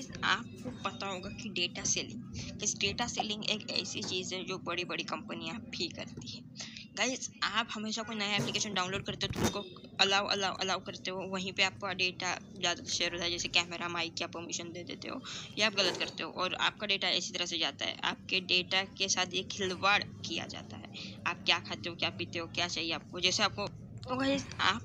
Guys आपको पता होगा कि डेटा सेलिंग इस डेटा सेलिंग एक ऐसी चीज़ है जो बड़ी बड़ी कंपनियाँ भी करती है। गाइज़ आप हमेशा कोई नया एप्लीकेशन डाउनलोड करते हो तो उसको अलाउ अलाउ अलाउ करते हो। वहीं पे आपका डेटा ज़्यादा शेयर होता है, जैसे कैमरा माइक या परमिशन दे देते हो, या आप गलत करते हो, और आपका डेटा इसी तरह से जाता है। आपके डेटा के साथ ये खिलवाड़ किया जाता है। आप क्या खाते हो, क्या पीते हो, क्या चाहिए आपको? जैसे आपको तो गाइज़ आप